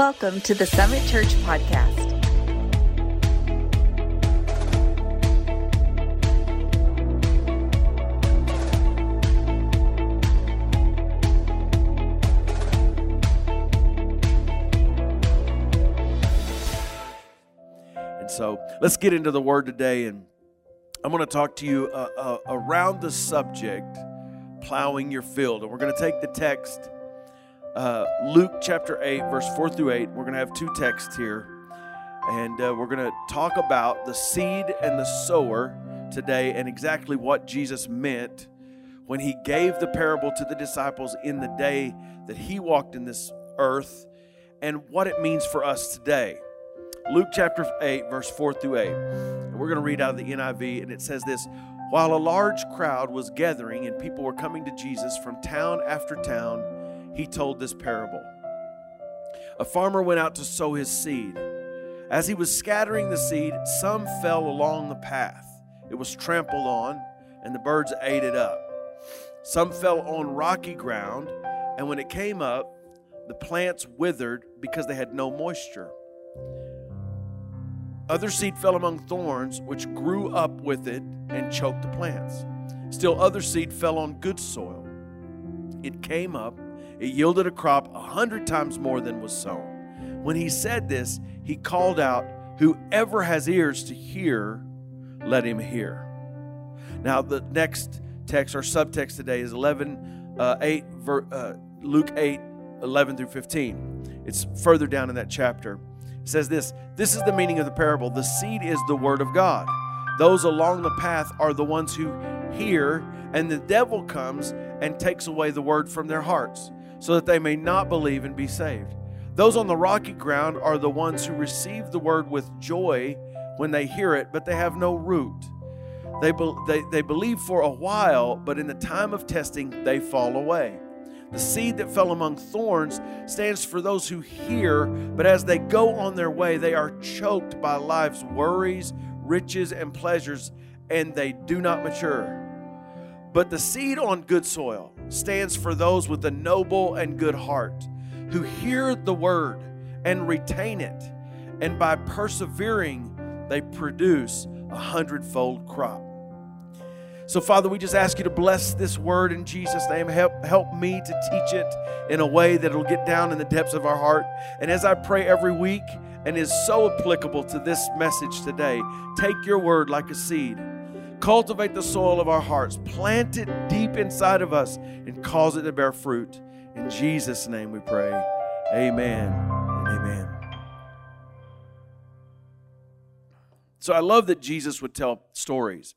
Welcome to the Summit Church Podcast. And so let's get into the word today. And I'm going to talk to you uh, uh, around the subject plowing your field. And we're going to take the text, uh, Luke chapter 8, verse 4 through 8. We're going to have two texts here. And uh, we're going to talk about the seed and the sower today and exactly what Jesus meant when he gave the parable to the disciples in the day that he walked in this earth and what it means for us today. Luke chapter 8, verse 4 through 8. And we're going to read out of the NIV, and it says this While a large crowd was gathering and people were coming to Jesus from town after town, he told this parable. A farmer went out to sow his seed. As he was scattering the seed, some fell along the path. It was trampled on, and the birds ate it up. Some fell on rocky ground, and when it came up, the plants withered because they had no moisture. Other seed fell among thorns, which grew up with it and choked the plants. Still, other seed fell on good soil. It came up, it yielded a crop a hundred times more than was sown. When he said this, he called out, Whoever has ears to hear, let him hear. Now, the next text or subtext today is 11, uh, 8, ver, uh, Luke 8, 11 through 15. It's further down in that chapter. It says this This is the meaning of the parable. The seed is the word of God. Those along the path are the ones who hear, and the devil comes and takes away the word from their hearts, so that they may not believe and be saved. Those on the rocky ground are the ones who receive the word with joy when they hear it, but they have no root. They, be, they, they believe for a while, but in the time of testing, they fall away. The seed that fell among thorns stands for those who hear, but as they go on their way, they are choked by life's worries, riches, and pleasures, and they do not mature. But the seed on good soil stands for those with a noble and good heart who hear the word and retain it, and by persevering, they produce a hundredfold crop. So, Father, we just ask you to bless this word in Jesus' name. Help, help me to teach it in a way that it'll get down in the depths of our heart. And as I pray every week and is so applicable to this message today, take your word like a seed. Cultivate the soil of our hearts, plant it deep inside of us, and cause it to bear fruit. In Jesus' name we pray. Amen and amen. So I love that Jesus would tell stories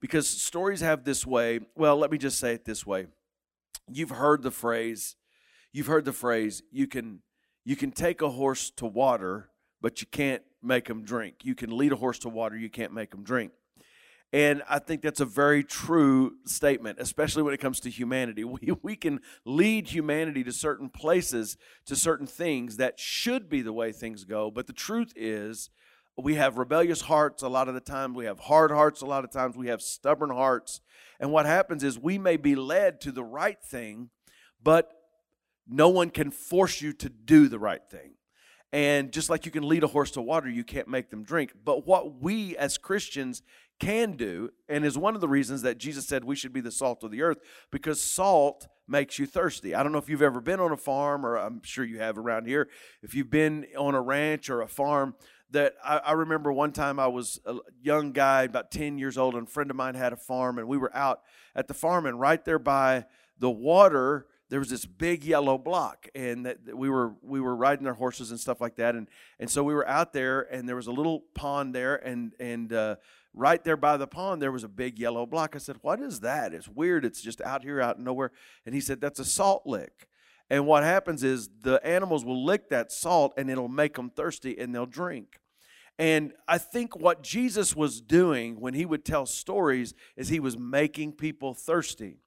because stories have this way. Well, let me just say it this way. You've heard the phrase, you've heard the phrase, you can you can take a horse to water, but you can't make him drink. You can lead a horse to water, you can't make him drink. And I think that's a very true statement, especially when it comes to humanity. We, we can lead humanity to certain places, to certain things that should be the way things go. But the truth is, we have rebellious hearts a lot of the time. We have hard hearts a lot of times. We have stubborn hearts. And what happens is we may be led to the right thing, but no one can force you to do the right thing. And just like you can lead a horse to water, you can't make them drink. But what we as Christians can do, and is one of the reasons that Jesus said we should be the salt of the earth, because salt makes you thirsty. I don't know if you've ever been on a farm, or I'm sure you have around here. If you've been on a ranch or a farm, that I, I, remember one time I was a young guy, about 10 years old, and a friend of mine had a farm, and we were out at the farm, and right there by the water, there was this big yellow block, and that, we were we were riding our horses and stuff like that, and and so we were out there, and there was a little pond there, and and uh, right there by the pond there was a big yellow block. I said, "What is that? It's weird. It's just out here, out nowhere." And he said, "That's a salt lick." And what happens is the animals will lick that salt and it'll make them thirsty and they'll drink. And I think what Jesus was doing when he would tell stories is he was making people thirsty.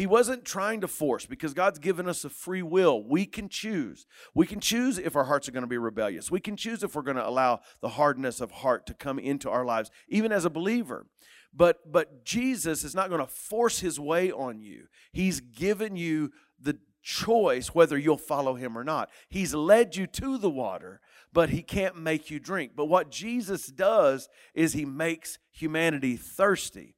He wasn't trying to force because God's given us a free will. We can choose. We can choose if our hearts are going to be rebellious. We can choose if we're going to allow the hardness of heart to come into our lives, even as a believer. But but Jesus is not going to force his way on you. He's given you the choice whether you'll follow him or not. He's led you to the water, but he can't make you drink. But what Jesus does is he makes humanity thirsty.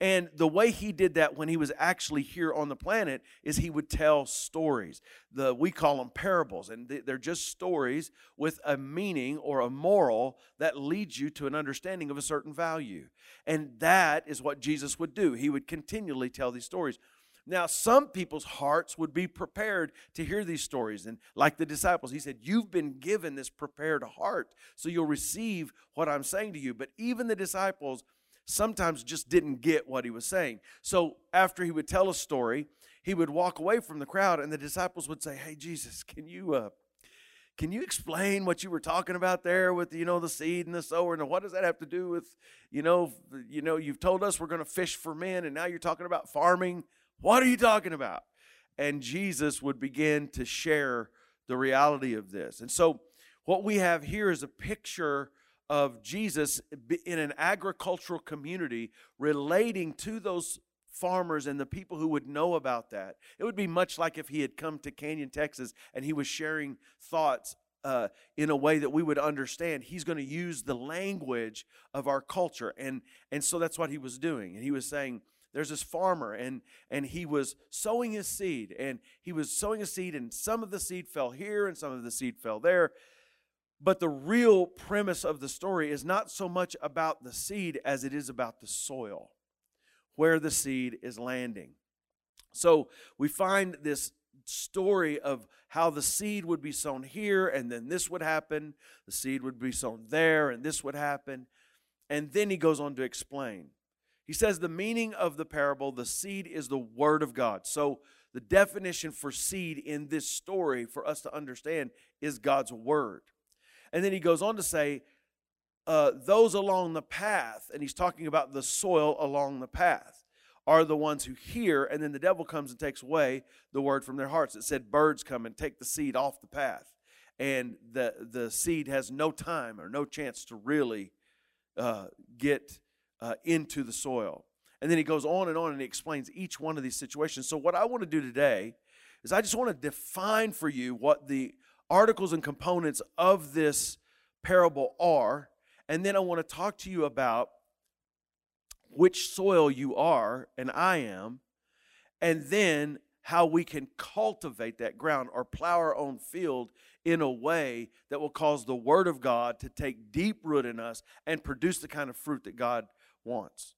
And the way he did that when he was actually here on the planet is he would tell stories. The we call them parables, and they're just stories with a meaning or a moral that leads you to an understanding of a certain value. And that is what Jesus would do. He would continually tell these stories. Now, some people's hearts would be prepared to hear these stories. And like the disciples, he said, You've been given this prepared heart, so you'll receive what I'm saying to you. But even the disciples sometimes just didn't get what he was saying. So after he would tell a story, he would walk away from the crowd, and the disciples would say, Hey, Jesus, can you. Uh, can you explain what you were talking about there with you know the seed and the sower and what does that have to do with you know you know you've told us we're going to fish for men and now you're talking about farming what are you talking about? And Jesus would begin to share the reality of this. And so, what we have here is a picture of Jesus in an agricultural community relating to those farmers and the people who would know about that. It would be much like if he had come to Canyon, Texas, and he was sharing thoughts uh, in a way that we would understand. He's going to use the language of our culture, and and so that's what he was doing. And he was saying, there's this farmer and and he was sowing his seed and he was sowing a seed and some of the seed fell here and some of the seed fell there but the real premise of the story is not so much about the seed as it is about the soil where the seed is landing so we find this story of how the seed would be sown here and then this would happen the seed would be sown there and this would happen and then he goes on to explain he says the meaning of the parable, the seed is the word of God. So the definition for seed in this story for us to understand is God's word. And then he goes on to say, uh, those along the path, and he's talking about the soil along the path, are the ones who hear, and then the devil comes and takes away the word from their hearts. It said birds come and take the seed off the path, and the, the seed has no time or no chance to really uh, get uh, into the soil. And then he goes on and on and he explains each one of these situations. So, what I want to do today is I just want to define for you what the articles and components of this parable are. And then I want to talk to you about which soil you are and I am. And then how we can cultivate that ground or plow our own field in a way that will cause the Word of God to take deep root in us and produce the kind of fruit that God wants.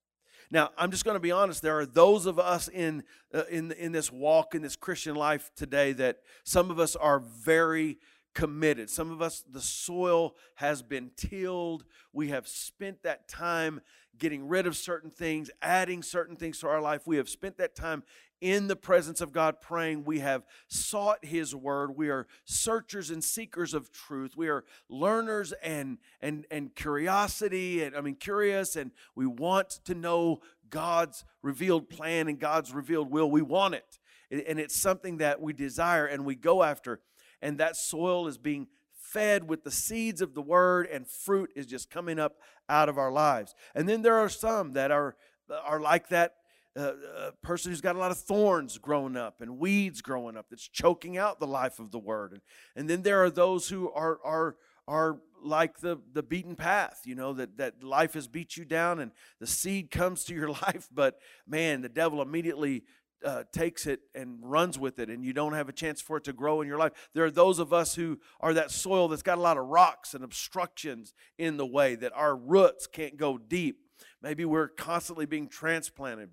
Now, I'm just going to be honest. There are those of us in uh, in in this walk in this Christian life today that some of us are very committed. Some of us, the soil has been tilled. We have spent that time getting rid of certain things, adding certain things to our life. We have spent that time in the presence of God praying. We have sought His word. We are searchers and seekers of truth. We are learners and and and curiosity and I mean curious and we want to know God's revealed plan and God's revealed will. We want it. And it's something that we desire and we go after. And that soil is being fed with the seeds of the word and fruit is just coming up out of our lives. And then there are some that are are like that a person who's got a lot of thorns growing up and weeds growing up that's choking out the life of the word. And, and then there are those who are, are, are like the, the beaten path, you know, that, that life has beat you down and the seed comes to your life, but man, the devil immediately uh, takes it and runs with it, and you don't have a chance for it to grow in your life. There are those of us who are that soil that's got a lot of rocks and obstructions in the way that our roots can't go deep. Maybe we're constantly being transplanted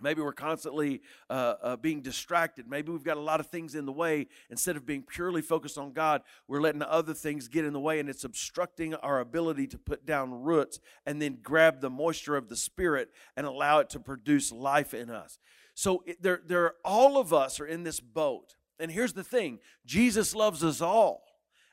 Maybe we're constantly uh, uh, being distracted. Maybe we've got a lot of things in the way. Instead of being purely focused on God, we're letting other things get in the way, and it's obstructing our ability to put down roots and then grab the moisture of the Spirit and allow it to produce life in us. So there, there, all of us are in this boat. And here's the thing Jesus loves us all.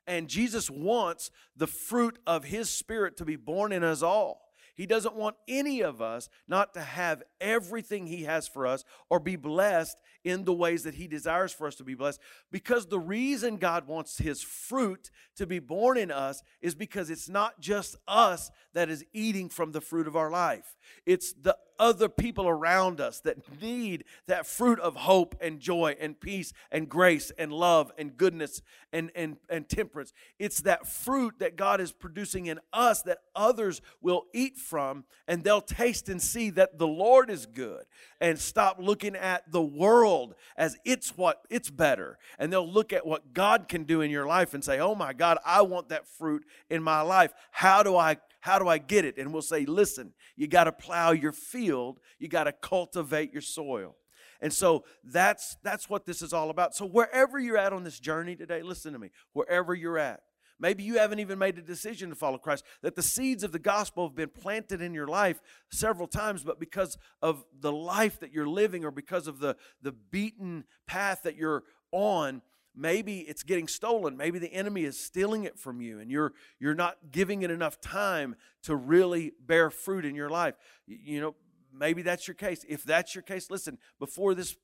And Jesus wants the fruit of His Spirit to be born in us all. He doesn't want any of us not to have everything He has for us or be blessed in the ways that He desires for us to be blessed. Because the reason God wants His fruit to be born in us is because it's not just us that is eating from the fruit of our life, it's the other people around us that need that fruit of hope and joy and peace and grace and love and goodness and, and, and temperance. It's that fruit that God is producing in us that others will eat from and they'll taste and see that the Lord is good and stop looking at the world as it's what it's better. And they'll look at what God can do in your life and say, oh my God, I want that fruit in my life. How do I how do I get it? And we'll say, listen, you got to plow your field, you got to cultivate your soil. And so that's that's what this is all about. So wherever you're at on this journey today, listen to me. Wherever you're at, maybe you haven't even made a decision to follow Christ, that the seeds of the gospel have been planted in your life several times, but because of the life that you're living or because of the, the beaten path that you're on, maybe it's getting stolen. Maybe the enemy is stealing it from you and you're you're not giving it enough time to really bear fruit in your life. You know maybe that's your case. If that's your case listen before this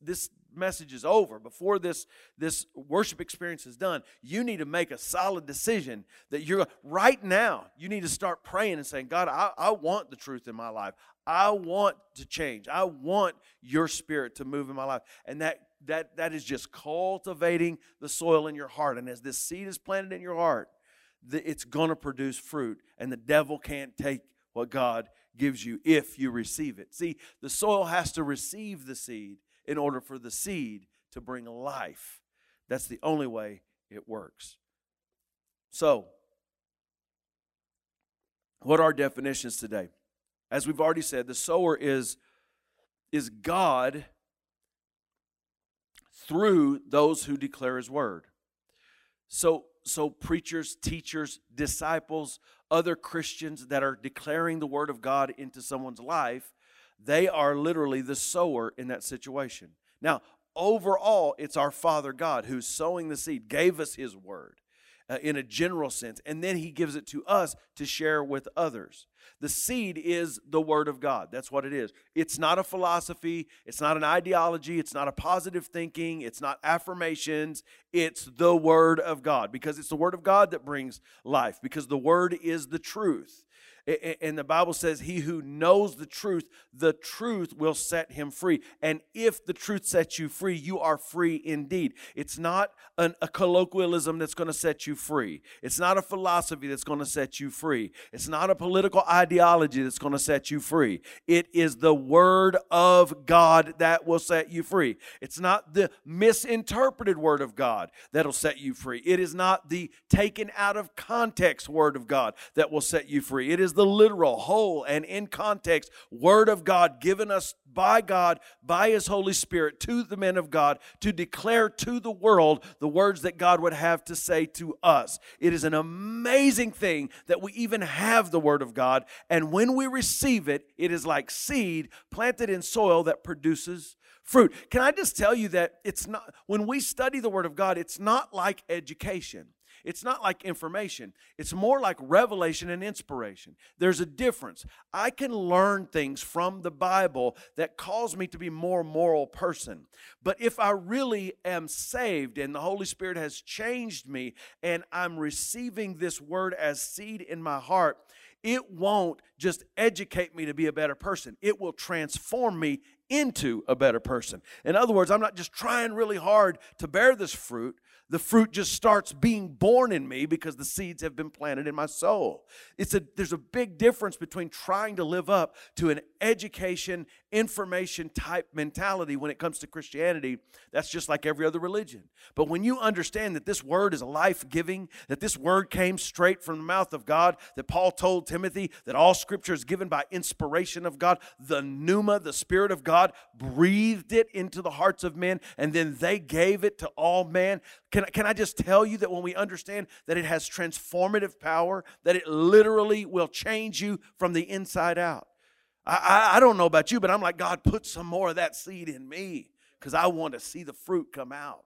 this message is over before this this worship experience is done you need to make a solid decision that you're right now you need to start praying and saying god i, I want the truth in my life i want to change i want your spirit to move in my life and that that, that is just cultivating the soil in your heart. And as this seed is planted in your heart, the, it's going to produce fruit. And the devil can't take what God gives you if you receive it. See, the soil has to receive the seed in order for the seed to bring life. That's the only way it works. So, what are definitions today? As we've already said, the sower is, is God through those who declare his word. So, so preachers, teachers, disciples, other Christians that are declaring the word of God into someone's life, they are literally the sower in that situation. Now, overall, it's our Father God who's sowing the seed, gave us his word uh, in a general sense, and then he gives it to us to share with others. The seed is the Word of God. That's what it is. It's not a philosophy, it's not an ideology, it's not a positive thinking, it's not affirmations. It's the Word of God because it's the Word of God that brings life, because the Word is the truth. And the Bible says, He who knows the truth, the truth will set him free. And if the truth sets you free, you are free indeed. It's not an, a colloquialism that's going to set you free. It's not a philosophy that's going to set you free. It's not a political ideology that's going to set you free. It is the Word of God that will set you free. It's not the misinterpreted Word of God that'll set you free. It is not the taken out of context Word of God that will set you free. It is the literal, whole, and in context Word of God given us by God, by His Holy Spirit, to the men of God to declare to the world the words that God would have to say to us. It is an amazing thing that we even have the Word of God, and when we receive it, it is like seed planted in soil that produces fruit. Can I just tell you that it's not, when we study the Word of God, it's not like education. It's not like information, it's more like revelation and inspiration. There's a difference. I can learn things from the Bible that cause me to be more moral person. But if I really am saved and the Holy Spirit has changed me and I'm receiving this word as seed in my heart, it won't just educate me to be a better person. It will transform me into a better person. In other words, I'm not just trying really hard to bear this fruit, the fruit just starts being born in me because the seeds have been planted in my soul. It's a, there's a big difference between trying to live up to an education, information type mentality when it comes to Christianity. That's just like every other religion. But when you understand that this word is life giving, that this word came straight from the mouth of God, that Paul told Timothy that all scripture is given by inspiration of God, the pneuma, the Spirit of God, breathed it into the hearts of men, and then they gave it to all man. Can, can I just tell you that when we understand that it has transformative power, that it literally will change you from the inside out? I, I, don't know about you, but I'm like, God, put some more of that seed in me because I want to see the fruit come out.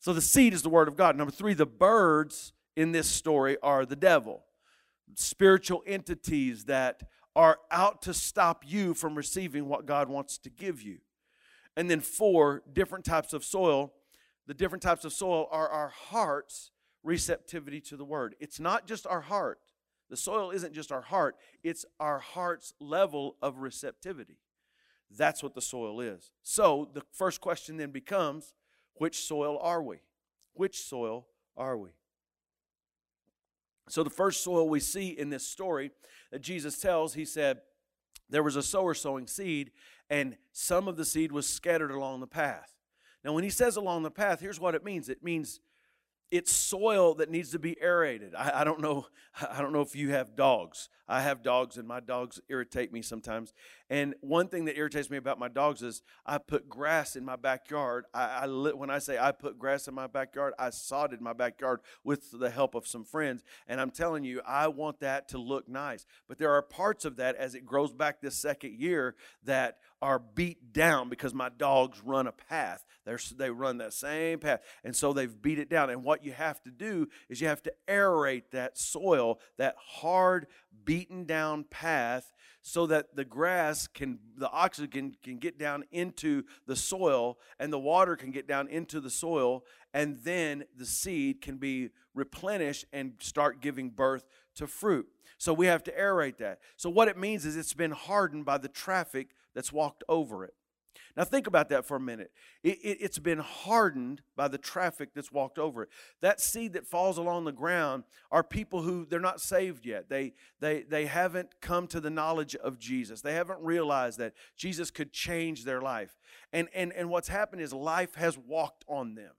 So the seed is the word of God. Number three, the birds in this story are the devil. spiritual entities that are out to stop you from receiving what God wants to give you. And then, four, different types of soil. The different types of soil are our heart's receptivity to the word. It's not just our heart. The soil isn't just our heart, it's our heart's level of receptivity. That's what the soil is. So the first question then becomes which soil are we? Which soil are we? So the first soil we see in this story that Jesus tells, he said, there was a sower sowing seed, and some of the seed was scattered along the path. Now, when he says along the path, here's what it means it means it's soil that needs to be aerated. I, I, don't know. I don't know if you have dogs. I have dogs, and my dogs irritate me sometimes. And one thing that irritates me about my dogs is I put grass in my backyard. I, I when I say I put grass in my backyard, I sodded my backyard with the help of some friends. And I'm telling you, I want that to look nice. But there are parts of that as it grows back this second year that are beat down because my dogs run a path. They're, they run that same path. And so they've beat it down. And what you have to do is you have to aerate that soil, that hard, beaten down path, so that the grass can, the oxygen can get down into the soil and the water can get down into the soil. And then the seed can be replenished and start giving birth to fruit. So we have to aerate that. So what it means is it's been hardened by the traffic that's walked over it. Now, think about that for a minute. It, it, it's been hardened by the traffic that's walked over it. That seed that falls along the ground are people who they're not saved yet. They, they, they haven't come to the knowledge of Jesus. They haven't realized that Jesus could change their life. And, and, and what's happened is life has walked on them.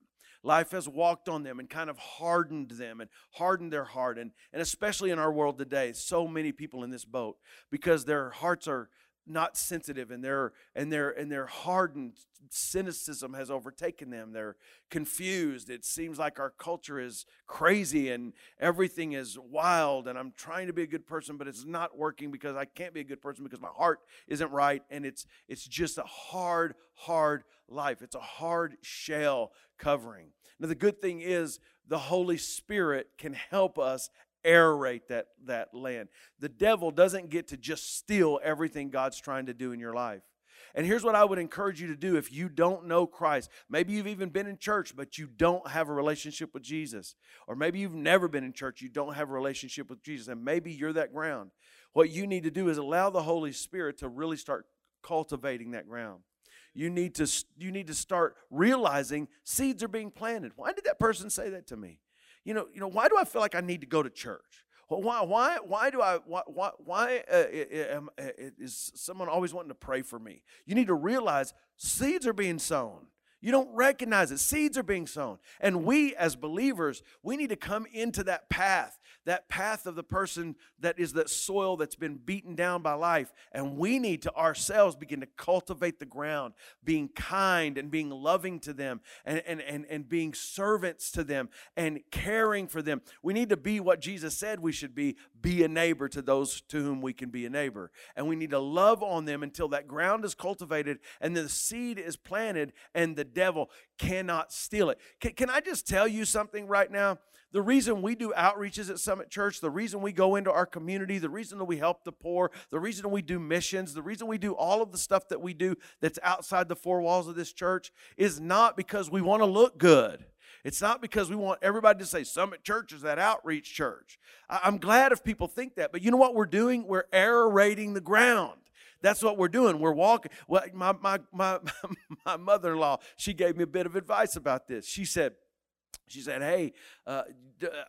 Life has walked on them and kind of hardened them and hardened their heart. And, and especially in our world today, so many people in this boat because their hearts are not sensitive and they're and they're and they're hardened cynicism has overtaken them. They're confused. It seems like our culture is crazy and everything is wild and i'm trying to be a good person but it's not working because i can't be a good person because my heart isn't right and it's it's just a hard hard life. It's a hard shell covering. Now the good thing is the holy spirit can help us aerate that, that land. The devil doesn't get to just steal everything God's trying to do in your life. And here's what I would encourage you to do if you don't know Christ. Maybe you've even been in church, but you don't have a relationship with Jesus. Or maybe you've never been in church, you don't have a relationship with Jesus, and maybe you're that ground. What you need to do is allow the Holy Spirit to really start cultivating that ground. You need to you need to start realizing seeds are being planted. Why did that person say that to me? You know, you know, why do I feel like I need to go to church? Well, why, why, why do I, why, why, why uh, uh, uh, uh, is someone always wanting to pray for me? You need to realize seeds are being sown. You don't recognize it. Seeds are being sown. And we, as believers, we need to come into that path, that path of the person that is that soil that's been beaten down by life. And we need to ourselves begin to cultivate the ground, being kind and being loving to them and, and, and, and being servants to them and caring for them. We need to be what Jesus said we should be be a neighbor to those to whom we can be a neighbor. And we need to love on them until that ground is cultivated and the seed is planted and the devil cannot steal it. Can, can I just tell you something right now? The reason we do outreaches at Summit Church, the reason we go into our community, the reason that we help the poor, the reason we do missions, the reason we do all of the stuff that we do that's outside the four walls of this church is not because we want to look good. It's not because we want everybody to say Summit Church is that outreach church. I'm glad if people think that, but you know what we're doing? We're aerating the ground. That's what we're doing. We're walking. Well, my, my, my, my mother in law, she gave me a bit of advice about this. She said, she said, "Hey," uh,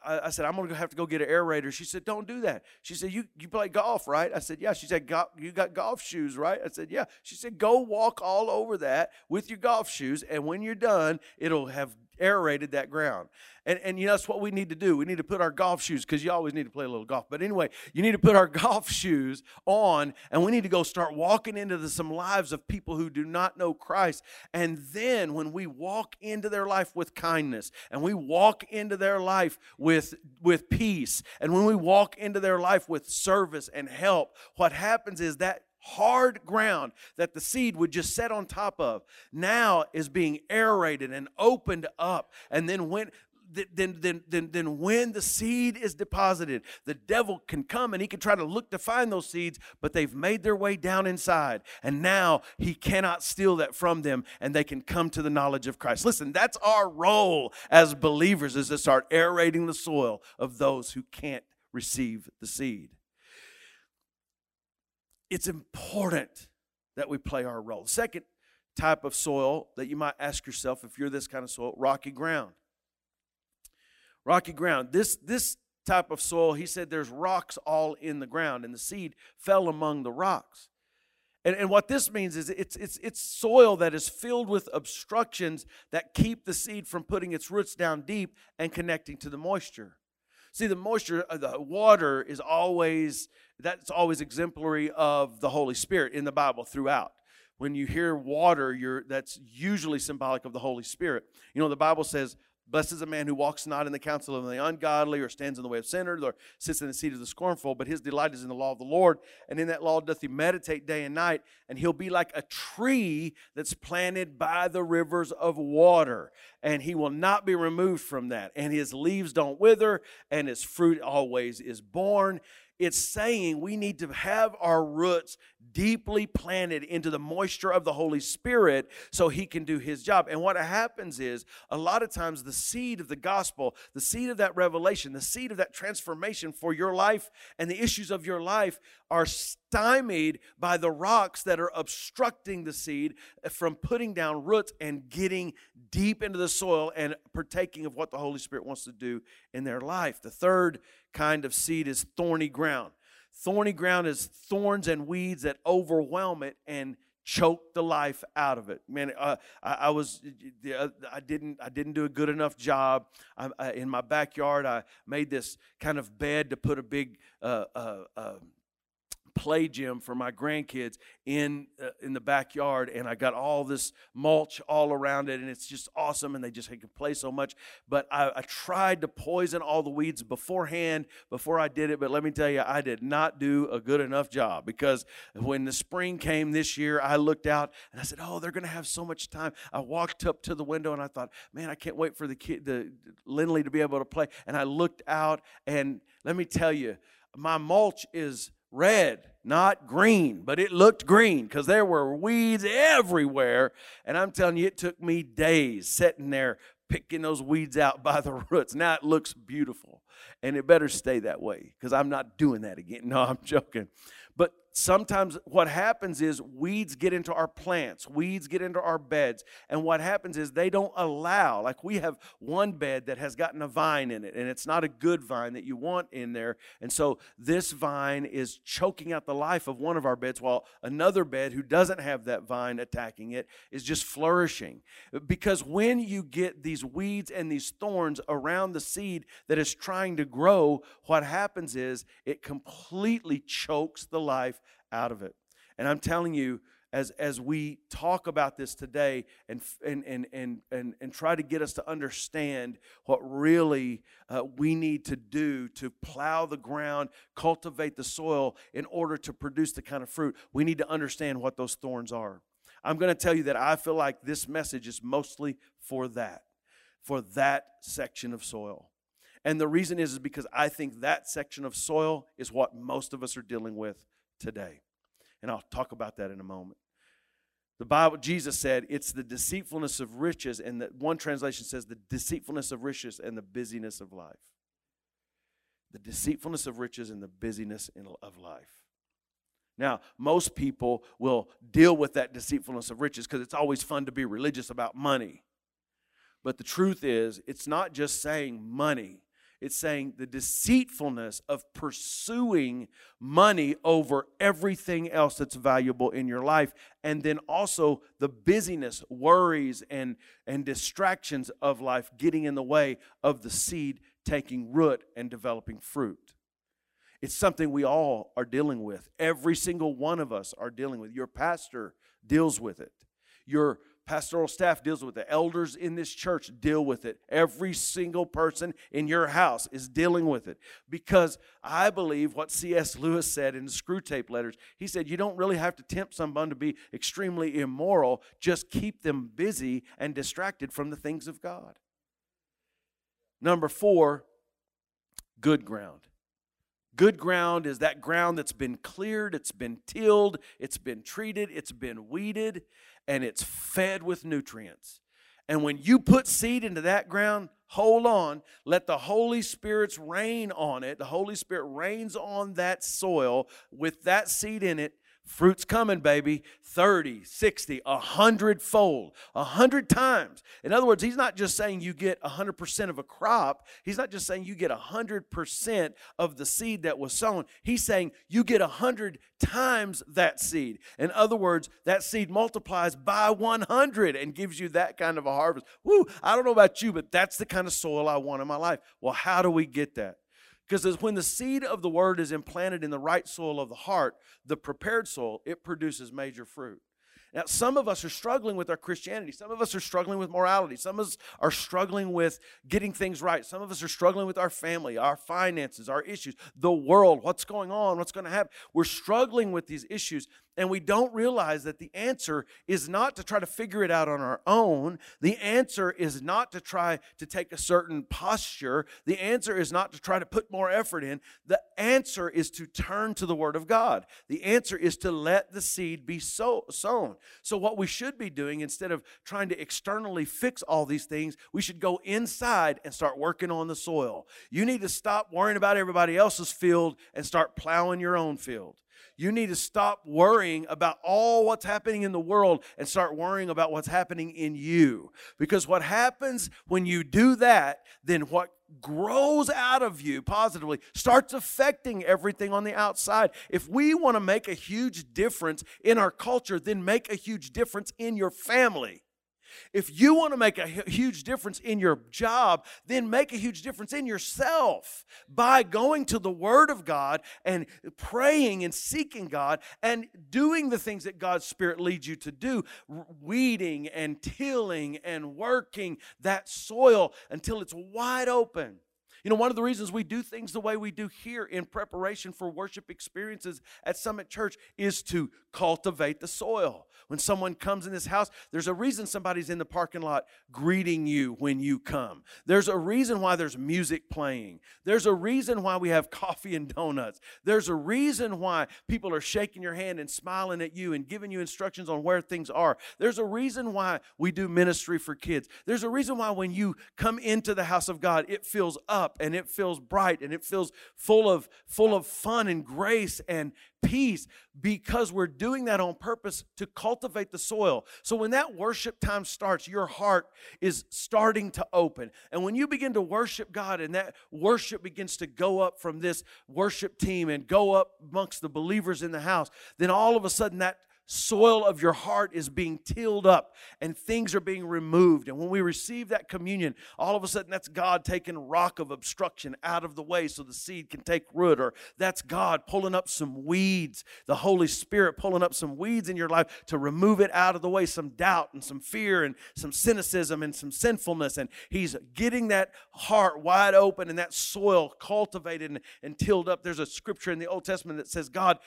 I said, "I'm gonna have to go get an aerator." She said, "Don't do that." She said, "You you play golf, right?" I said, "Yeah." She said, "You got golf shoes, right?" I said, "Yeah." She said, "Go walk all over that with your golf shoes, and when you're done, it'll have aerated that ground. And, and you know, that's what we need to do. We need to put our golf shoes, because you always need to play a little golf. But anyway, you need to put our golf shoes on, and we need to go start walking into the, some lives of people who do not know Christ. And then when we walk into their life with kindness, and we walk into their life with, with peace, and when we walk into their life with service and help, what happens is that hard ground that the seed would just set on top of now is being aerated and opened up and then when then, then, then, then when the seed is deposited, the devil can come and he can try to look to find those seeds, but they've made their way down inside. And now he cannot steal that from them and they can come to the knowledge of Christ. Listen, that's our role as believers is to start aerating the soil of those who can't receive the seed. It's important that we play our role. Second type of soil that you might ask yourself if you're this kind of soil, rocky ground. Rocky ground. This this type of soil, he said there's rocks all in the ground, and the seed fell among the rocks. And, and what this means is it's, it's, it's soil that is filled with obstructions that keep the seed from putting its roots down deep and connecting to the moisture. See, the moisture, uh, the water is always, that's always exemplary of the Holy Spirit in the Bible throughout. When you hear water, you're, that's usually symbolic of the Holy Spirit. You know, the Bible says, Blessed is a man who walks not in the counsel of the ungodly, or stands in the way of sinners, or sits in the seat of the scornful, but his delight is in the law of the Lord. And in that law doth he meditate day and night, and he'll be like a tree that's planted by the rivers of water. And he will not be removed from that. And his leaves don't wither, and his fruit always is born. It's saying we need to have our roots deeply planted into the moisture of the Holy Spirit so He can do His job. And what happens is, a lot of times, the seed of the gospel, the seed of that revelation, the seed of that transformation for your life and the issues of your life are stymied by the rocks that are obstructing the seed from putting down roots and getting deep into the soil and partaking of what the Holy Spirit wants to do in their life. The third kind of seed is thorny ground. Thorny ground is thorns and weeds that overwhelm it and choke the life out of it. Man, uh, I, I, was, I didn't, I didn't do a good enough job. I, I, in my backyard, I made this kind of bed to put a big uh, uh, uh play gym for my grandkids in uh, in the backyard and I got all this mulch all around it and it's just awesome and they just can play so much. But I, I, tried to poison all the weeds beforehand before I did it but let me tell you I did not do a good enough job because when the spring came this year I looked out and I said oh they're gonna have so much time. I walked up to the window and I thought man I can't wait for the kid the Lindley to be able to play. And I looked out and let me tell you my mulch is red, not green, but it looked green because there were weeds everywhere. And I'm telling you, it took me days sitting there picking those weeds out by the roots. Now it looks beautiful, and it better stay that way because I'm not doing that again. No, I'm joking. Sometimes what happens is weeds get into our plants, weeds get into our beds, and what happens is they don't allow, like we have one bed that has gotten a vine in it, and it's not a good vine that you want in there. And so this vine is choking out the life of one of our beds, while another bed who doesn't have that vine attacking it is just flourishing. Because when you get these weeds and these thorns around the seed that is trying to grow, what happens is it completely chokes the life out of it. And I'm telling you, as, as we talk about this today and, and, and, and, and, and try to get us to understand what really uh, we need to do to plow the ground, cultivate the soil in order to produce the kind of fruit, we need to understand what those thorns are. I'm going to tell you that I feel like this message is mostly for that, for that section of soil. And the reason is, is because I think that section of soil is what most of us are dealing with today. And I'll talk about that in a moment. The Bible, Jesus said, it's the deceitfulness of riches, and that one translation says the deceitfulness of riches and the busyness of life. The deceitfulness of riches and the busyness of life. Now, most people will deal with that deceitfulness of riches because it's always fun to be religious about money. But the truth is, it's not just saying money, it's saying the deceitfulness of pursuing money over everything else that's valuable in your life. And then also the busyness, worries, and, and distractions of life getting in the way of the seed taking root and developing fruit. It's something we all are dealing with. Every single one of us are dealing with. Your pastor deals with it. Your pastoral staff deals with it. Elders in this church deal with it. Every single person in your house is dealing with it. Because I believe what C.S. Lewis said in the Screwtape Letters. He said, You don't really have to tempt someone to be extremely immoral, just keep them busy and distracted from the things of God. Number four, good ground. Good ground is that ground that's been cleared, it's been tilled, it's been treated, it's been weeded, and it's fed with nutrients. And when you put seed into that ground, hold on, let the Holy Spirit's rain on it. The Holy Spirit rains on that soil with that seed in it, Fruit's coming, baby. 30, 60, 100 fold, 100 times. In other words, he's not just saying you get 100% of a crop. He's not just saying you get 100% of the seed that was sown. He's saying you get 100 times that seed. In other words, that seed multiplies by 100 and gives you that kind of a harvest. Woo, I don't know about you, but that's the kind of soil I want in my life. Well, how do we get that? Because when the seed of the word is implanted in the right soil of the heart, the prepared soil, it produces major fruit. Now, some of us are struggling with our Christianity. Some of us are struggling with morality. Some of us are struggling with getting things right. Some of us are struggling with our family, our finances, our issues, the world, what's going on, what's going to happen. We're struggling with these issues, and we don't realize that the answer is not to try to figure it out on our own. The answer is not to try to take a certain posture. The answer is not to try to put more effort in. The answer is to turn to the Word of God. The answer is to let the seed be sow- sown. So, what we should be doing instead of trying to externally fix all these things, we should go inside and start working on the soil. You need to stop worrying about everybody else's field and start plowing your own field. You need to stop worrying about all what's happening in the world and start worrying about what's happening in you. Because what happens when you do that, then what grows out of you positively starts affecting everything on the outside. If we want to make a huge difference in our culture, then make a huge difference in your family. If you want to make a huge difference in your job, then make a huge difference in yourself by going to the Word of God and praying and seeking God and doing the things that God's Spirit leads you to do, weeding and tilling and working that soil until it's wide open. You know, one of the reasons we do things the way we do here in preparation for worship experiences at Summit Church is to cultivate the soil. When someone comes in this house, there's a reason somebody's in the parking lot greeting you when you come. There's a reason why there's music playing. There's a reason why we have coffee and donuts. There's a reason why people are shaking your hand and smiling at you and giving you instructions on where things are. There's a reason why we do ministry for kids. There's a reason why when you come into the house of God, it fills up and it feels bright and it feels full of full of fun and grace and peace because we're doing that on purpose to cultivate the soil. So when that worship time starts, your heart is starting to open. And when you begin to worship God and that worship begins to go up from this worship team and go up amongst the believers in the house, then all of a sudden that soil of your heart is being tilled up and things are being removed. And when we receive that communion, all of a sudden that's God taking rock of obstruction out of the way so the seed can take root, or that's God pulling up some weeds, the Holy Spirit pulling up some weeds in your life to remove it out of the way, some doubt and some fear and some cynicism and some sinfulness. And He's getting that heart wide open and that soil cultivated and, and tilled up. There's a scripture in the Old Testament that says, God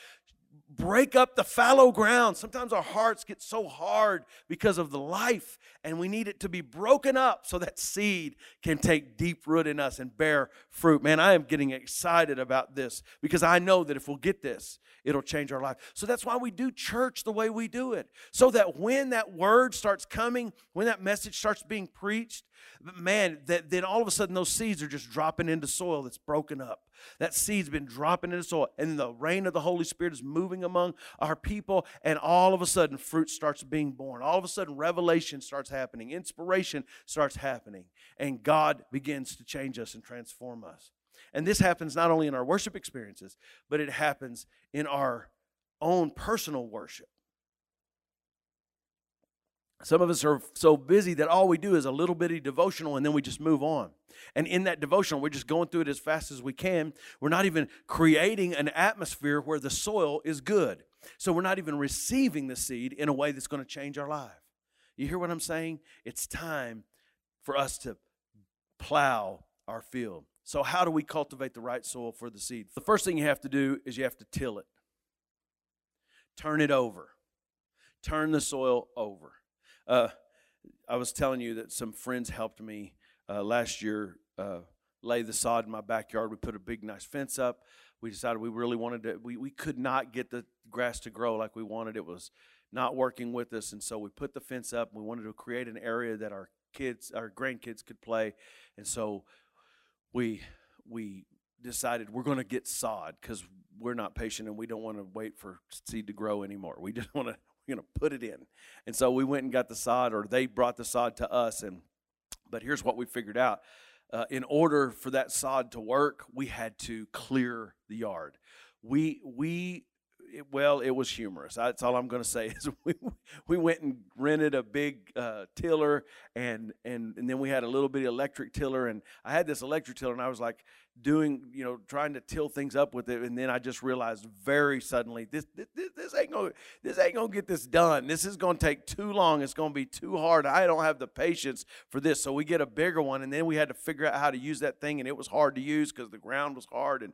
break up the fallow ground. Sometimes our hearts get so hard because of the life, and we need it to be broken up so that seed can take deep root in us and bear fruit. Man, I am getting excited about this because I know that if we'll get this, it'll change our life. So that's why we do church the way we do it. So that when that word starts coming, when that message starts being preached, man, that then all of a sudden those seeds are just dropping into soil that's broken up. That seed's been dropping in the soil, and the rain of the Holy Spirit is moving among our people, and all of a sudden fruit starts being born. All of a sudden revelation starts happening, inspiration starts happening, and God begins to change us and transform us. And this happens not only in our worship experiences, but it happens in our own personal worship. Some of us are so busy that all we do is a little bitty devotional and then we just move on. And in that devotional, we're just going through it as fast as we can. We're not even creating an atmosphere where the soil is good. So we're not even receiving the seed in a way that's going to change our life. You hear what I'm saying? It's time for us to plow our field. So, how do we cultivate the right soil for the seed? The first thing you have to do is you have to till it, turn it over, turn the soil over. Uh, I was telling you that some friends helped me uh, last year uh, lay the sod in my backyard. We put a big, nice fence up. We decided we really wanted to. We we could not get the grass to grow like we wanted. It was not working with us, and so we put the fence up. We wanted to create an area that our kids, our grandkids, could play, and so we we decided we're going to get sod because we're not patient and we don't want to wait for seed to grow anymore. We just want to we're going to put it in. And so we went and got the sod, or they brought the sod to us. And but here's what we figured out: uh, in order for that sod to work, we had to clear the yard. We we it, well, it was humorous. That's all I'm going to say. Is we we went and rented a big uh, tiller, and and and then we had a little bit of electric tiller, and I had this electric tiller, and I was like, doing, you know, trying to till things up with it, and then I just realized very suddenly this this, this ain't gonna this ain't gonna get this done. This is gonna take too long. It's gonna be too hard. I don't have the patience for this. So we get a bigger one, and then we had to figure out how to use that thing, and it was hard to use because the ground was hard, and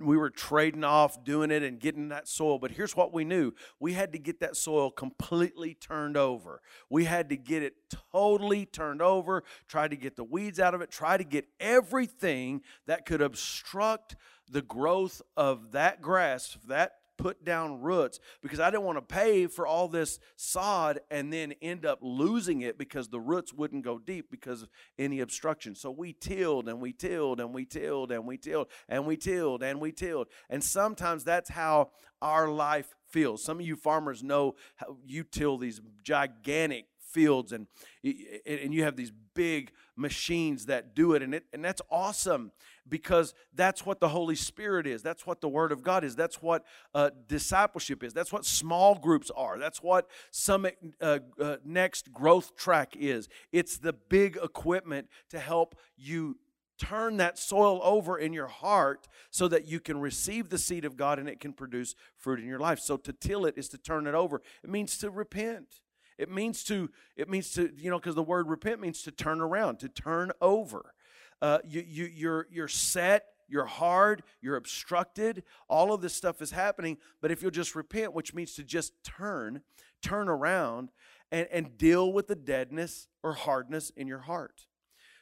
we were trading off doing it and getting that soil. But here's what we knew: we had to get that soil completely turned over. We had to get it totally turned over. Try to get the weeds out of it. Try to get everything that could obstruct the growth of that grass, that put down roots, because I didn't want to pay for all this sod and then end up losing it because the roots wouldn't go deep because of any obstruction. So we tilled and we tilled and we tilled and we tilled and we tilled and we tilled. And sometimes that's how our life feels. Some of you farmers know how you till these gigantic fields and and you have these big machines that do it and it and that's awesome because that's what the holy spirit is that's what the word of god is that's what uh, discipleship is that's what small groups are that's what summit uh, uh, next growth track is it's the big equipment to help you turn that soil over in your heart so that you can receive the seed of God and it can produce fruit in your life. So to till it is to turn it over. It means to repent. It means to, it means to, you know, because the word repent means to turn around, to turn over. Uh, you, you, you're, you're set, you're hard, you're obstructed. All of this stuff is happening. But if you'll just repent, which means to just turn, turn around, and, and deal with the deadness or hardness in your heart.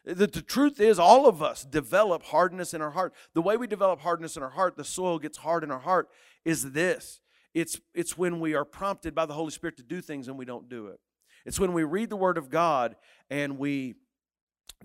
The, the truth is, all of us develop hardness in our heart. The way we develop hardness in our heart, the soil gets hard in our heart, is this it's, it's when we are prompted by the Holy Spirit to do things and we don't do it. It's when we read the Word of God and we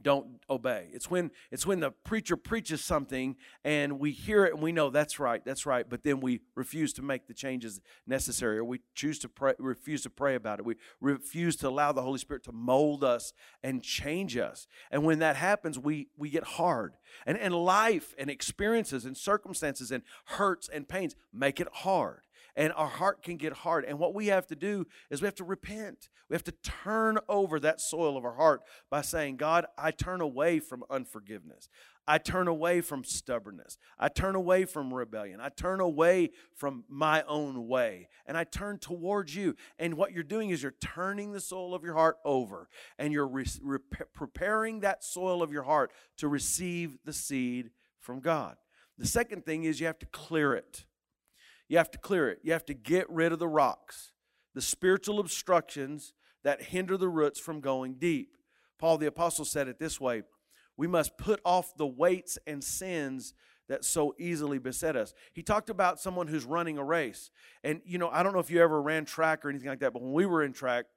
don't obey. It's when it's when the preacher preaches something and we hear it and we know that's right, that's right, but then we refuse to make the changes necessary or we choose to pray, refuse to pray about it. We refuse to allow the Holy Spirit to mold us and change us. And when that happens, we we get hard. And and life and experiences and circumstances and hurts and pains make it hard and our heart can get hard. And what we have to do is we have to repent. We have to turn over that soil of our heart by saying, God, I turn away from unforgiveness. I turn away from stubbornness. I turn away from rebellion. I turn away from my own way and I turn towards you. And what you're doing is you're turning the soil of your heart over and you're re- re- preparing that soil of your heart to receive the seed from God. The second thing is you have to clear it. You have to clear it. You have to get rid of the rocks, the spiritual obstructions that hinder the roots from going deep. Paul the Apostle said it this way We must put off the weights and sins that so easily beset us. He talked about someone who's running a race. And, you know, I don't know if you ever ran track or anything like that, but when we were in track,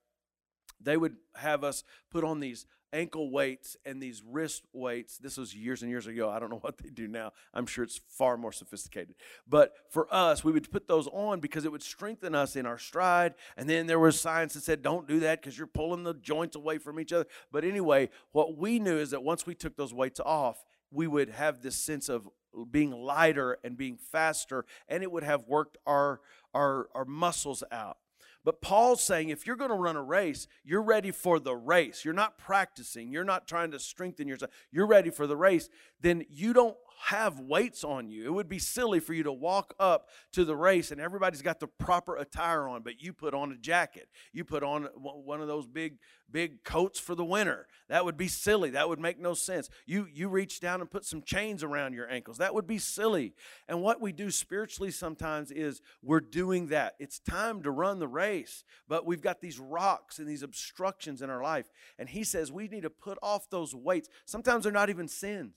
they would have us put on these ankle weights and these wrist weights. This was years and years ago. I don't know what they do now. I'm sure it's far more sophisticated. But for us, we would put those on because it would strengthen us in our stride. And then there was science that said, don't do that because you're pulling the joints away from each other. But anyway, what we knew is that once we took those weights off, we would have this sense of being lighter and being faster, and it would have worked our, our, our muscles out. But Paul's saying if you're going to run a race, you're ready for the race. You're not practicing, you're not trying to strengthen yourself, you're ready for the race. Then you don't have weights on you. It would be silly for you to walk up to the race and everybody's got the proper attire on, but you put on a jacket. You put on one of those big big coats for the winter. That would be silly. That would make no sense. You you reach down and put some chains around your ankles. That would be silly. And what we do spiritually sometimes is we're doing that. It's time to run the race, but we've got these rocks and these obstructions in our life. And he says we need to put off those weights. Sometimes they're not even sins.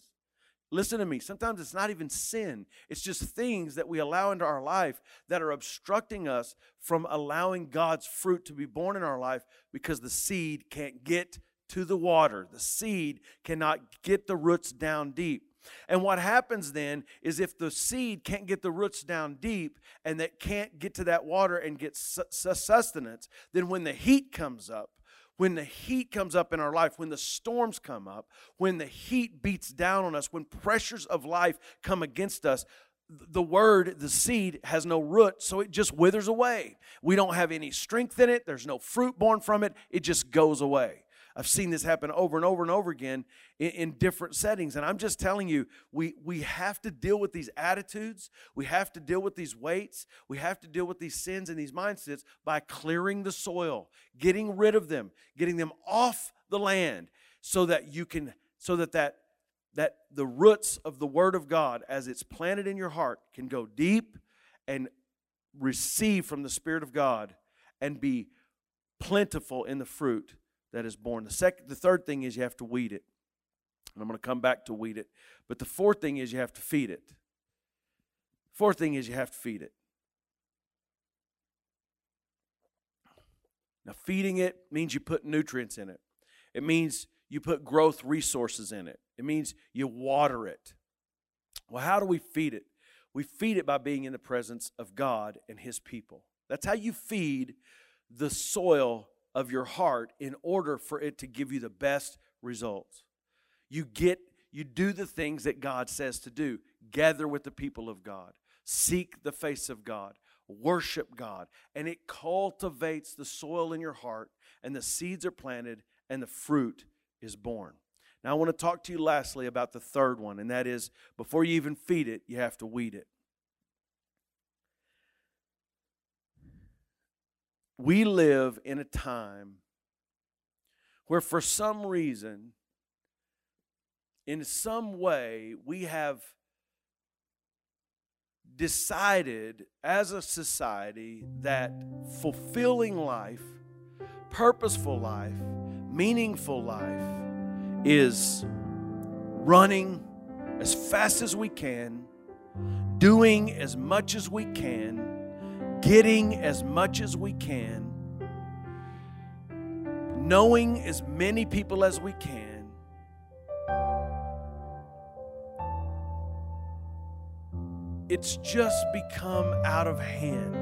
Listen to me. Sometimes it's not even sin, it's just things that we allow into our life that are obstructing us from allowing God's fruit to be born in our life because the seed can't get to the water. The seed cannot get the roots down deep. And what happens then is if the seed can't get the roots down deep and that can't get to that water and get sustenance, then when the heat comes up, when the heat comes up in our life, when the storms come up, when the heat beats down on us, when pressures of life come against us, the word, the seed, has no root, so it just withers away. We don't have any strength in it, there's no fruit born from it, it just goes away. I've seen this happen over and over and over again in, in, different settings. And I'm just telling you, we, we have to deal with these attitudes. We have to deal with these weights. We have to deal with these sins and these mindsets by clearing the soil, getting rid of them, getting them off the land so that you can, so that that that the roots of the word of God as it's planted in your heart can go deep and receive from the spirit of God and be plentiful in the fruit that is born. The second, the third thing is you have to weed it. And I'm going to come back to weed it. But the fourth thing is you have to feed it. Fourth thing is you have to feed it. Now, feeding it means you put nutrients in it. It means you put growth resources in it. It means you water it. Well, how do we feed it? We feed it by being in the presence of God and His people. That's how you feed the soil of your heart in order for it to give you the best results. You get you do the things that God says to do. Gather with the people of God. Seek the face of God. Worship God. And it cultivates the soil in your heart and the seeds are planted and the fruit is born. Now I want to talk to you lastly about the third one and that is before you even feed it, you have to weed it. We live in a time where, for some reason, in some way, we have decided as a society that fulfilling life, purposeful life, meaningful life is running as fast as we can, doing as much as we can getting as much as we can, knowing as many people as we can. It's just become out of hand.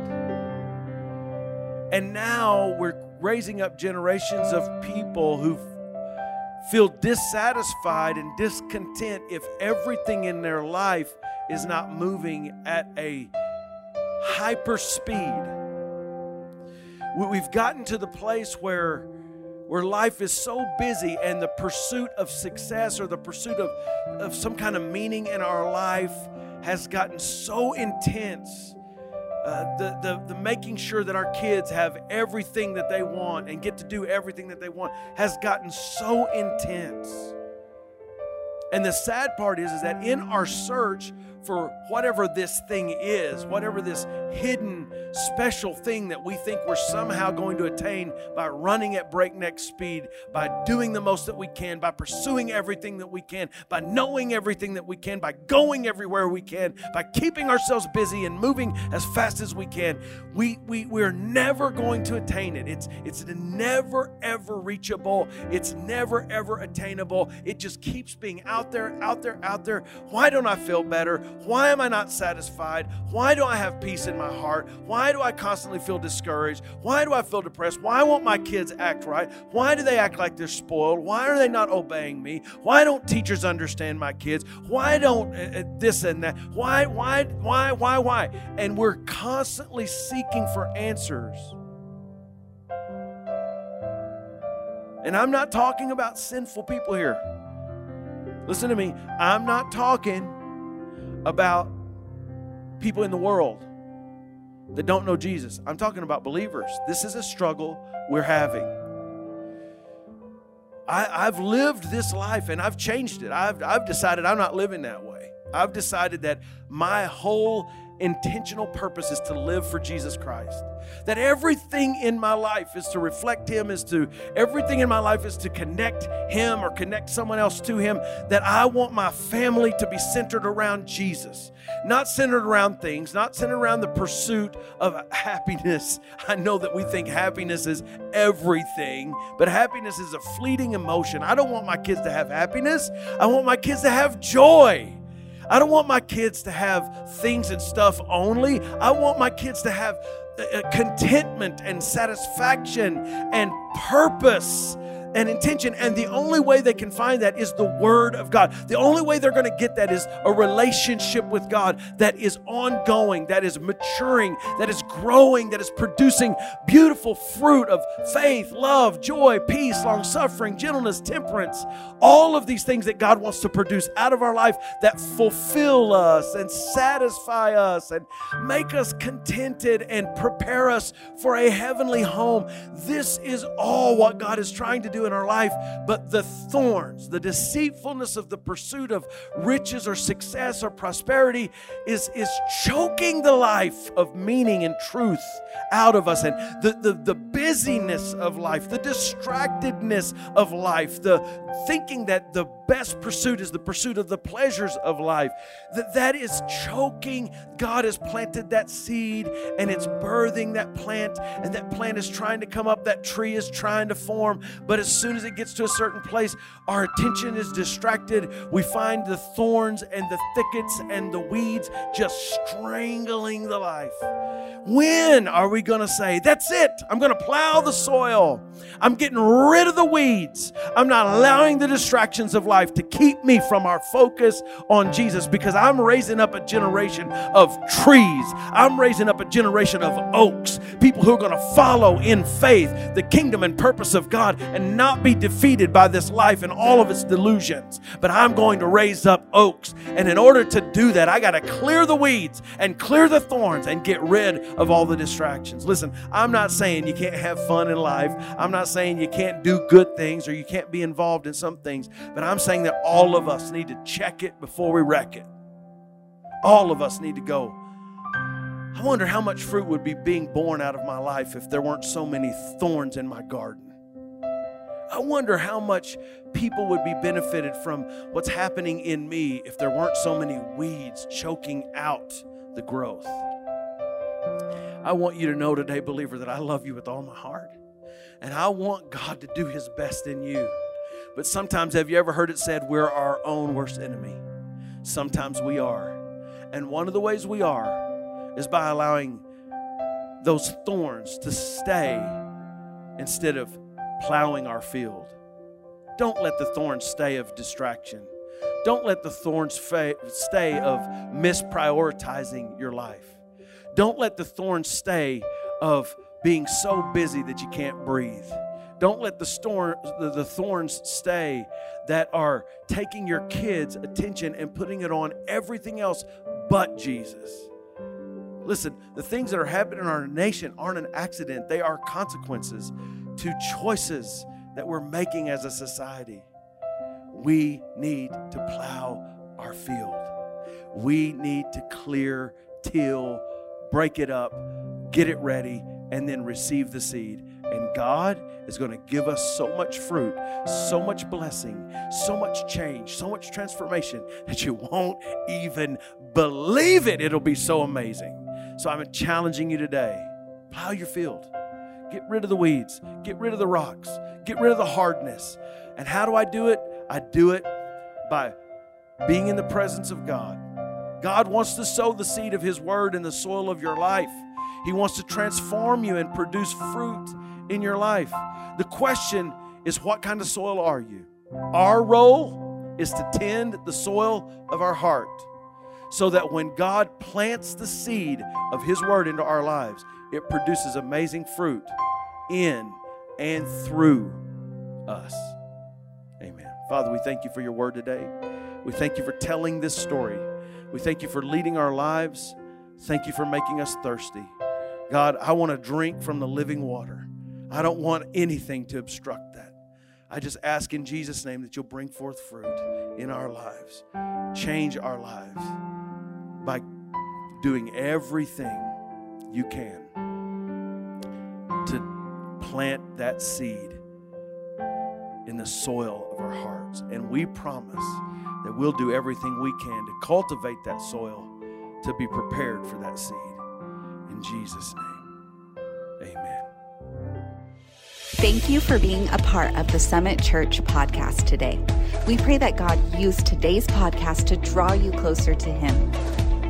And now we're raising up generations of people who feel dissatisfied and discontent if everything in their life is not moving at a hyper speed. We've gotten to the place where where life is so busy and the pursuit of success or the pursuit of, of some kind of meaning in our life has gotten so intense. Uh, the, the, the making sure that our kids have everything that they want and get to do everything that they want has gotten so intense. And the sad part is, is that in our search for whatever this thing is, whatever this hidden special thing that we think we're somehow going to attain by running at breakneck speed, by doing the most that we can, by pursuing everything that we can, by knowing everything that we can, by going everywhere we can, by keeping ourselves busy and moving as fast as we can. We, we, we're never going to attain it. It's, it's never, ever reachable. It's never, ever attainable. It just keeps being out there, out there, out there. Why don't I feel better? Why am I not satisfied? Why do I have peace in my heart? Why do I constantly feel discouraged? Why do I feel depressed? Why won't my kids act right? Why do they act like they're spoiled? Why are they not obeying me? Why don't teachers understand my kids? Why don't uh this and that? Why, why, why, why, why? And we're constantly seeking for answers. And I'm not talking about sinful people here. Listen to me. I'm not talking about people in the world that don't know Jesus. I'm talking about believers. This is a struggle we're having. I, have lived this life and I've changed it. I've, I've decided I'm not living that way. I've decided that my whole intentional purpose is to live for Jesus Christ. That everything in my life is to reflect Him, is to, everything in my life is to connect Him or connect someone else to Him. That I want my family to be centered around Jesus, not centered around things, not centered around the pursuit of happiness. I know that we think happiness is everything, but happiness is a fleeting emotion. I don't want my kids to have happiness, I want my kids to have joy. I don't want my kids to have things and stuff only. I want my kids to have uh, uh, contentment and satisfaction and purpose and intention. And the only way they can find that is the Word of God. The only way they're going to get that is a relationship with God that is ongoing, that is maturing, that is growing, that is producing beautiful fruit of faith, love, joy, peace, long suffering, gentleness, temperance. All of these things that God wants to produce out of our life that fulfill us and satisfy us and make us contented and prepare us for a heavenly home. This is all what God is trying to do in our life, but the thorns, the deceitfulness of the pursuit of riches or success or prosperity is, is choking the life of meaning and truth out of us. And the, the, the busyness of life, the distractedness of life, the thinking that the best pursuit is the pursuit of the pleasures of life, that, that is choking. God has planted that seed and it's birthing that plant, and that plant is trying to come up, that tree is trying to form. But as soon as it gets to a certain place, our attention is distracted. We find the thorns and the thickets and the weeds just strangling the life. When are we going to say, That's it? I'm going to plow the soil. I'm getting rid of the weeds. I'm not allowing the distractions of life to keep me from our focus on Jesus because I'm raising up a generation of trees. I'm raising up a generation of oaks, people who are going to follow in faith the kingdom and purpose of God and not be defeated by this life and all of its delusions. But I'm going to raise up oaks. And in order to do that, I got to clear the weeds and clear the thorns and get rid of all the distractions. Listen, I'm not saying you can't have fun in life. I'm not saying you can't do good things or you can't be involved in some things, but I'm saying that all of us need to check it before we wreck it. All of us need to go. I wonder how much fruit would be being born out of my life if there weren't so many thorns in my garden. I wonder how much people would be benefited from what's happening in me if there weren't so many weeds choking out the growth. I want you to know today, believer, that I love you with all my heart. And I want God to do His best in you. But sometimes, have you ever heard it said, we're our own worst enemy? Sometimes we are. And one of the ways we are is by allowing those thorns to stay instead of plowing our field. Don't let the thorns stay of distraction. Don't let the thorns fa- stay of misprioritizing your life. Don't let the thorns stay of being so busy that you can't breathe. Don't let the, storm, the, the thorns stay that are taking your kids' attention and putting it on everything else but Jesus. Listen, the things that are happening in our nation aren't an accident, they are consequences to choices that we're making as a society. We need to plow our field. We need to clear, till, break it up, get it ready, and then receive the seed. And God is going to give us so much fruit, so much blessing, so much change, so much transformation that you won't even believe it. It'll be so amazing. So I'm challenging you today plow your field, get rid of the weeds, get rid of the rocks, get rid of the hardness. And how do I do it? I do it by being in the presence of God God wants to sow the seed of His word in the soil of your life. He wants to transform you and produce fruit in your life. The question is what kind of soil are you? Our role is to tend the soil of our heart so that when God plants the seed of His word into our lives, it produces amazing fruit in and through us. Amen. Father, we thank you for your word today. We thank you for telling this story. We thank you for leading our lives. Thank you for making us thirsty. God, I want to drink from the living water. I don't want anything to obstruct that. I just ask in Jesus' name that you'll bring forth fruit in our lives, change our lives by doing everything you can to plant that seed in the soil of our hearts. And we promise that we'll do everything we can to cultivate that soil to be prepared for that seed. In Jesus' name, amen. Thank you for being a part of the Summit Church podcast today. We pray that God used today's podcast to draw you closer to Him.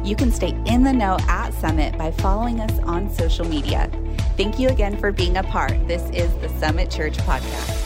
You can stay in the know at Summit by following us on social media. Thank you again for being a part. This is the Summit Church podcast.